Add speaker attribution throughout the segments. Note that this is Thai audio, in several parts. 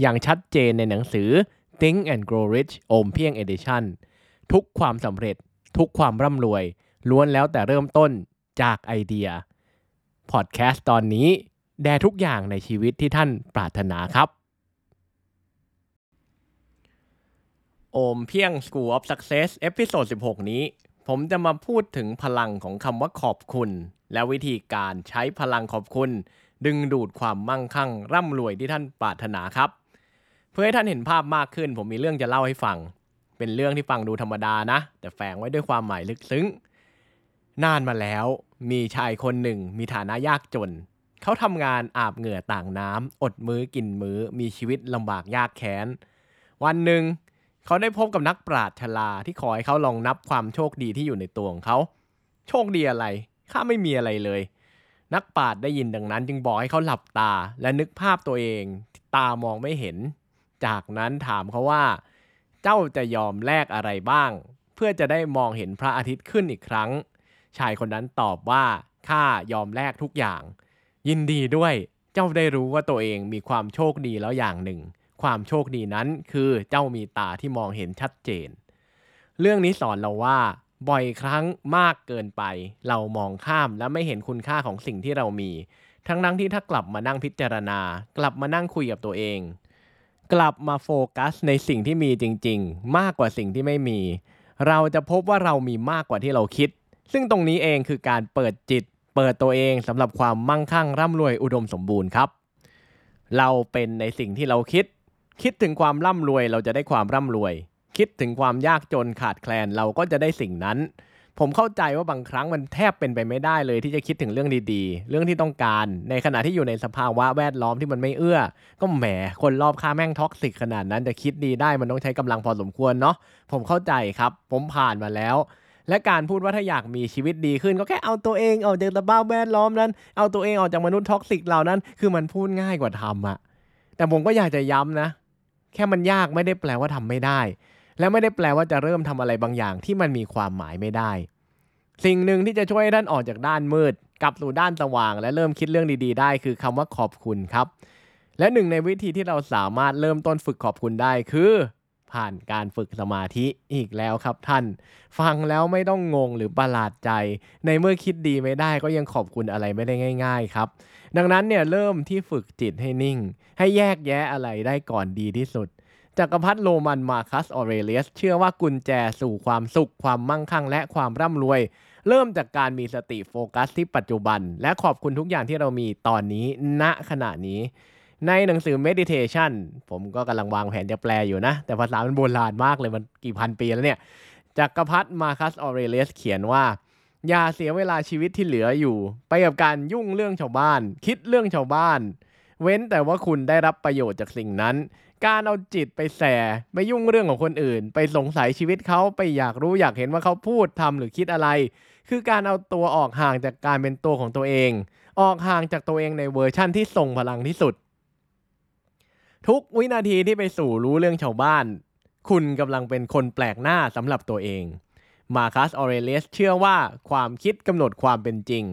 Speaker 1: อย่างชัดเจนในหนังสือ Think and Grow Rich โอมเพียง Edition ทุกความสำเร็จ ทุกความร่ำรวย ล้วนแล้วแต่เริ่มต้นจากไอเดีย พอดแคสต์ตอนนี้ แด่ทุกอย่างในชีวิตที่ท่านปรารถนาครับ โอมเพียง School of Success episode 16 นี้ ผมจะมาพูดถึงพลังของคำว่าขอบคุณ และวิธีการใช้พลังขอบคุณ ดึงดูดความมั่งคั่ง ร่ำรวยที่ท่านปรารถนาครับ เพื่อให้ท่านเห็นภาพมากขึ้น ผมมีเรื่องจะเล่าให้ฟัง เป็นเรื่องที่ฟังดูธรรมดานะ แต่แฝงไว้ด้วยความหมายลึกซึ้ง นานมาแล้ว มีชายคนหนึ่งมีฐานะยากจน เขาทำงานอาบเหงื่อต่างน้ำอดมื้อกินมื้อ มีชีวิตลำบากยากแค้น วันหนึ่งเขาได้พบกับนักปราชญ์ชราที่ขอให้เขาลองนับความโชคดีที่อยู่ในตัวของเขา โชคดีอะไร ข้าไม่มีอะไรเลย นักปราชญ์ได้ยินดังนั้น จึงบอกให้เขาหลับตาและนึกภาพตัวเองตามองไม่เห็น จากนั้นถามเขาว่า เจ้าจะยอมแลกอะไรบ้าง เพื่อจะได้มองเห็นพระอาทิตย์ขึ้นอีกครั้ง ชายคนนั้นตอบว่าข้ายอมแลกทุกอย่าง ยินดีด้วยเจ้าได้รู้ว่าตัวเองมีความโชคดีแล้วอย่างหนึ่ง ความโชคดีนั้นคือเจ้ามีตาที่มองเห็นชัดเจน เรื่องนี้สอนเราว่า บ่อยครั้งมากเกินไป เรามองข้ามและไม่เห็นคุณค่าของสิ่งที่เรามี ทั้งนั้นที่ถ้ากลับมานั่งพิจารณา กลับมานั่งคุยกับตัวเอง กลับมาโฟกัสในสิ่งที่มีจริง ๆ มากกว่าสิ่งที่ไม่มี เราจะพบว่าเรามีมากกว่าที่เราคิด ซึ่งตรงนี้เองคือการเปิดจิต เปิดตัวเองสำหรับความมั่งคั่งร่ำรวยอุดมสมบูรณ์ครับ เราเป็นในสิ่งที่เราคิด คิดถึงความร่ำรวยเราจะได้ความร่ำรวย คิดถึงความยากจนขาดแคลนเราก็จะได้สิ่งนั้น ผมเข้าใจว่าบางครั้งมันแทบเป็นไปไม่ได้เลยที่จะคิดถึงเรื่องดีๆ เรื่องที่ต้องการ ในขณะที่อยู่ในสภาวะแวดล้อมที่มันไม่เอื้อ ก็แหมคนรอบข้างแม่ง toxic ขนาดนั้นจะคิดดีได้มันต้องใช้กำลังพอสมควรเนาะผมเข้าใจครับ ผมผ่านมาแล้ว และการพูดว่าถ้าอยากมีชีวิตดีขึ้น ก็แค่เอาตัวเองออกจากสภาพแวดล้อมนั้น เอาตัวเองออกจากมนุษย์ toxic เหล่านั้น คือมันพูดง่ายกว่าทำอะแต่ผมก็อยากจะย้ำนะ แค่มันยากไม่ได้แปลว่าทำไม่ได้ และไม่ได้แปลว่าจะเริ่มทำอะไรบางอย่างที่มันมีความหมายไม่ได้ สิ่งหนึ่งที่จะช่วยให้ท่านออกจากด้านมืดกลับสู่ด้านสว่าง และเริ่มคิดเรื่องดีๆ ได้ คือคำว่าขอบคุณครับ และหนึ่งในวิธีที่เราสามารถเริ่มต้นฝึกขอบคุณได้คือ ผ่านการฝึกสมาธิอีกแล้วครับท่าน ฟังแล้วไม่ต้องงงหรือประหลาดใจ ในเมื่อคิดดีไม่ได้ก็ยังขอบคุณอะไรไม่ได้ง่าย ๆ ครับ ดังนั้นเนี่ยเริ่มที่ฝึกจิตให้นิ่ง ให้แยกแยะอะไรได้ก่อนดีที่สุด จักรพรรดิโรมันมาคัสออเรเลียสเชื่อว่ากุญแจสู่ความสุขความมั่งคั่งและความร่ำรวย เริ่มจากการมีสติโฟกัสที่ปัจจุบัน และขอบคุณทุกอย่างที่เรามีตอนนี้ณขณะนี้ ในหนังสือ meditation ผมก็กำลังวางแผนจะแปลอยู่นะ แต่ภาษามันโบราณมากเลยมันกี่พันปีแล้วเนี่ยจักรพรรดิมาคัสออเรเลียสเขียนว่าอย่าเสียเวลาชีวิตที่เหลืออยู่ ไปกับการยุ่งเรื่องชาวบ้าน คิดเรื่องชาวบ้าน เว้นแต่ว่าคุณได้รับประโยชน์จากสิ่งนั้น การเอาจิตไปแส่ไปยุ่งเรื่องของคนอื่น ไปสงสัยชีวิตเขาไปอยากรู้อยากเห็นว่าเขาพูดทำหรือคิดอะไร คือการเอาตัวออกห่างจากการเป็นตัวของตัวเอง ออกห่างจากตัวเองในเวอร์ชั่นที่ทรงพลังที่สุด ทุกวินาทีที่ไปสู่รู้เรื่องชาวบ้าน คุณกำลังเป็นคนแปลกหน้าสำหรับตัวเองมาคัสออเรเลียสเชื่อว่าความคิดกำหนดความเป็นจริง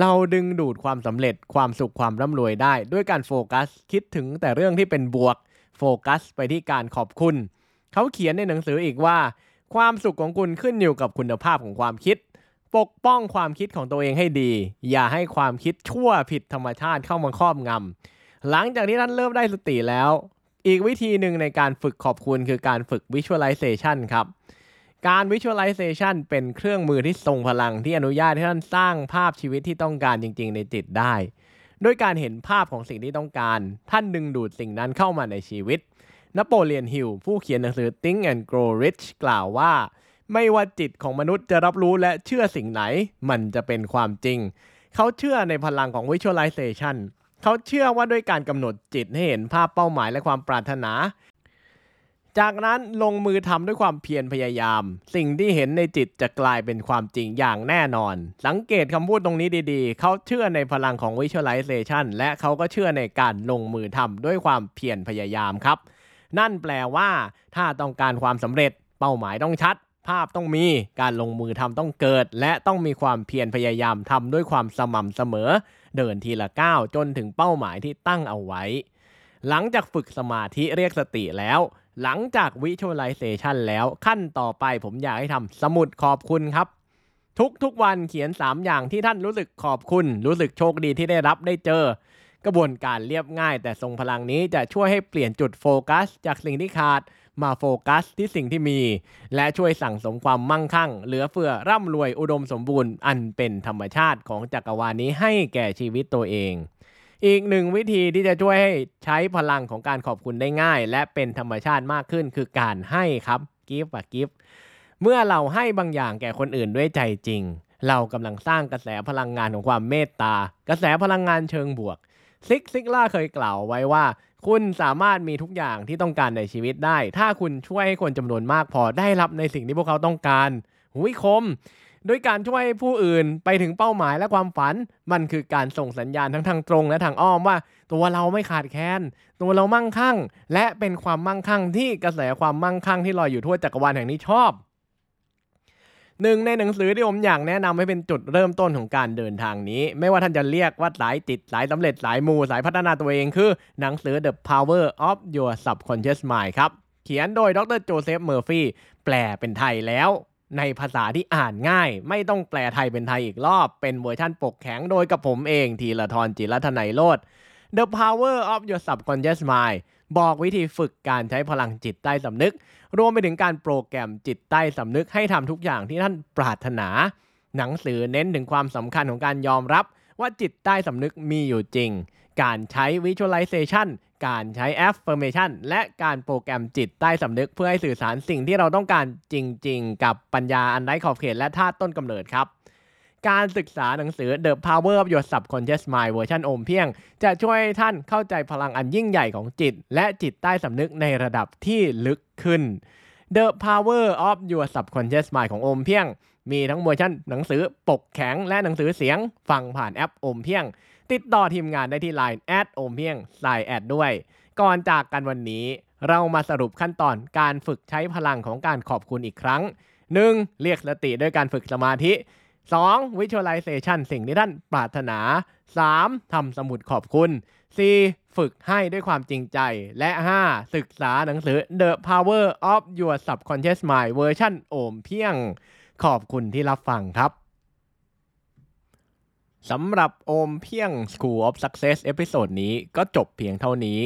Speaker 1: เราดึงดูดความสำเร็จความสุขความร่ำรวยได้ ด้วยการโฟกัสคิดถึงแต่เรื่องที่เป็นบวก โฟกัสไปที่การขอบคุณ เขาเขียนในหนังสืออีกว่า ความสุขของคุณขึ้นอยู่กับคุณภาพของความคิด ปกป้องความคิดของตัวเองให้ดี อย่าให้ความคิดชั่วผิดธรรมชาติเข้ามาครอบงำหลังจากที่ท่านเริ่มได้สติแล้ว อีกวิธีหนึ่งในการฝึกขอบคุณคือการฝึก visualization ครับการ visualization เป็นเครื่องมือที่ทรงพลังที่อนุญาตให้ท่านสร้างภาพชีวิตที่ต้องการจริง ๆ ในจิตได้ ด้วยการเห็นภาพของสิ่งที่ต้องการ ท่านดึงดูดสิ่งนั้นเข้ามาในชีวิต นโปเลียนฮิลผู้เขียนหนังสือ Think and Grow Rich กล่าวว่า ไม่ว่าจิตของมนุษย์จะรับรู้และเชื่อสิ่งไหน มันจะเป็นความจริง เขาเชื่อในพลังของ Visualization เขาเชื่อว่าด้วยการกำหนดจิตให้เห็นภาพเป้าหมายและความปรารถนา จากนั้นลงมือทำด้วยความเพียรพยายาม สิ่งที่เห็นในจิตจะกลายเป็นความจริงอย่างแน่นอน สังเกตคำพูดตรงนี้ดีๆ เขาเชื่อในพลังของ visualization และเขาก็เชื่อในการลงมือทำด้วยความเพียรพยายามครับ นั่นแปลว่า ถ้าต้องการความสำเร็จ เป้าหมายต้องชัด ภาพต้องมีการลงมือทำต้องเกิด และต้องมีความเพียรพยายามทำด้วยความสม่ำเสมอ เดินทีละก้าวจนถึงเป้าหมายที่ตั้งเอาไว้ หลังจากฝึกสมาธิเรียกสติแล้ว หลังจาก Visualization แล้วขั้นต่อไปผมอยากให้ทำสมุดขอบคุณครับ ทุกๆวันเขียน 3 อย่างที่ท่านรู้สึกขอบคุณ รู้สึกโชคดีที่ได้รับได้เจอ กระบวนการเรียบง่าย แต่ทรงพลังนี้จะช่วยให้เปลี่ยนจุดโฟกัส จากสิ่งที่ขาดมาโฟกัสที่สิ่งที่มี และช่วยสั่งสมความมั่งคั่ง เหลือเฟือร่ำรวยอุดมสมบูรณ์ อันเป็นธรรมชาติของจักรวาลนี้ให้แก่ชีวิตตัวเอง อีกหนึ่งวิธีที่จะช่วยให้ใช้พลังของการขอบคุณได้ง่าย และเป็นธรรมชาติมากขึ้นคือการให้ครับกิฟต์อะกิฟต์เมื่อเราให้บางอย่างแก่คนอื่นด้วยใจจริง เรากำลังสร้างกระแสพลังงานของความเมตตา กระแสพลังงานเชิงบวก ซิกซิกล่าเคยกล่าวไว้ว่า คุณสามารถมีทุกอย่างที่ต้องการในชีวิตได้ ถ้าคุณช่วยให้คนจำนวนมากพอได้รับในสิ่งที่พวกเขาต้องการ หุยคม ด้วยการช่วยผู้อื่นไปถึงเป้าหมายและความฝัน มันคือการส่งสัญญาณทั้งทางตรงและทางอ้อมว่า ตัวเราไม่ขาดแคลนตัวเรามั่งคั่ง และเป็นความมั่งคั่งที่กระแสความมั่งคั่งที่ลอยอยู่ทั่วจักรวาลแห่งนี้ชอบหนึ่งในหนังสือที่ผมอยากแนะนำให้เป็นจุดเริ่มต้นของการเดินทางนี้ ไม่ว่าท่านจะเรียกว่าสายจิตสายสำเร็จสายมูสายพัฒนาตัวเองคือหนังสือ The Power of Your Subconscious Mind ครับ เขียนโดยดรโจเซฟเมอร์ฟี่แปลเป็นไทยแล้ว ในภาษาที่อ่านง่าย ไม่ต้องแปลไทยเป็นไทยอีกรอบ เป็นเวอร์ชั่นปกแข็งโดยกับผมเองทีละทรจิรัตนัยโลด The Power of Your Subconscious Mind บอกวิธีฝึกการใช้พลังจิตใต้สำนึก รวมไปถึงการโปรแกรมจิตใต้สำนึกให้ทำทุกอย่างที่ท่านปรารถนา หนังสือเน้นถึงความสำคัญของการยอมรับ ว่าจิตใต้สำนึกมีอยู่จริง การใช้ visualization การใช้ affirmation และการโปรแกรมจิตใต้สำนึก เพื่อให้สื่อสารสิ่งที่เราต้องการจริง ๆ กับปัญญาอันไร้ขอบเขตและธาตุต้นกำเนิดครับการศึกษาหนังสือ The Power of Your Subconscious Mind เวอร์ชันโอมเพียง จะช่วยท่านเข้าใจพลังอันยิ่งใหญ่ของจิต และจิตใต้สำนึกในระดับที่ลึกขึ้น The Power of Your Subconscious Mind ของโอมเพียง มีทั้งเวอร์ชันหนังสือปกแข็งและหนังสือเสียง ฟังผ่านแอปโอมเพียง ติดต่อทีมงานได้ที่ Line แอดโอมเพียงใส่แอดด้วย ก่อนจากกันวันนี้ เรามาสรุปขั้นตอนการฝึกใช้พลังของการขอบคุณอีกครั้ง 1. เรียกสติด้วยการฝึกสมาธิ 2. Visualization สิ่งที่ท่านปรารถนา 3. ทำสมุดขอบคุณ 4. ฝึกให้ด้วยความจริงใจ และ 5. ศึกษาหนังสือ The Power of Your Subconscious Mind เวอร์ชันโอมเพียงขอบคุณที่รับฟังครับสำหรับโอมเพียง School of Success episode นี้ก็จบเพียงเท่านี้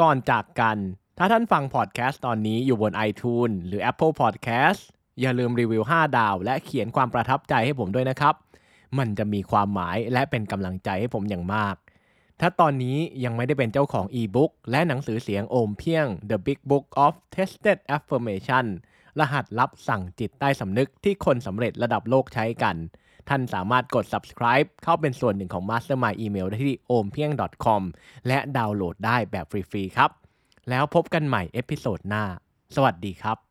Speaker 1: ก่อนจากกัน ถ้าท่านฟังพอดแคสต์ตอนนี้อยู่บน iTunes หรือ Apple Podcast อย่าลืมรีวิว 5 ดาว และเขียนความประทับใจให้ผมด้วยนะครับ มันจะมีความหมายและเป็นกำลังใจให้ผมอย่างมาก ถ้าตอนนี้ยังไม่ได้เป็นเจ้าของอีบุ๊กและหนังสือเสียงโอมเพียง The Big Book of Tested Affirmation รหัสลับสั่งจิตใต้สำนึกที่คนสำเร็จระดับโลกใช้กัน ท่านสามารถกด subscribe เข้าเป็นส่วนหนึ่งของ Mastermind Email ได้ที่ ompieng.com และดาวน์โหลดได้แบบฟรีๆครับ แล้วพบกันใหม่ episode หน้า สวัสดีครับ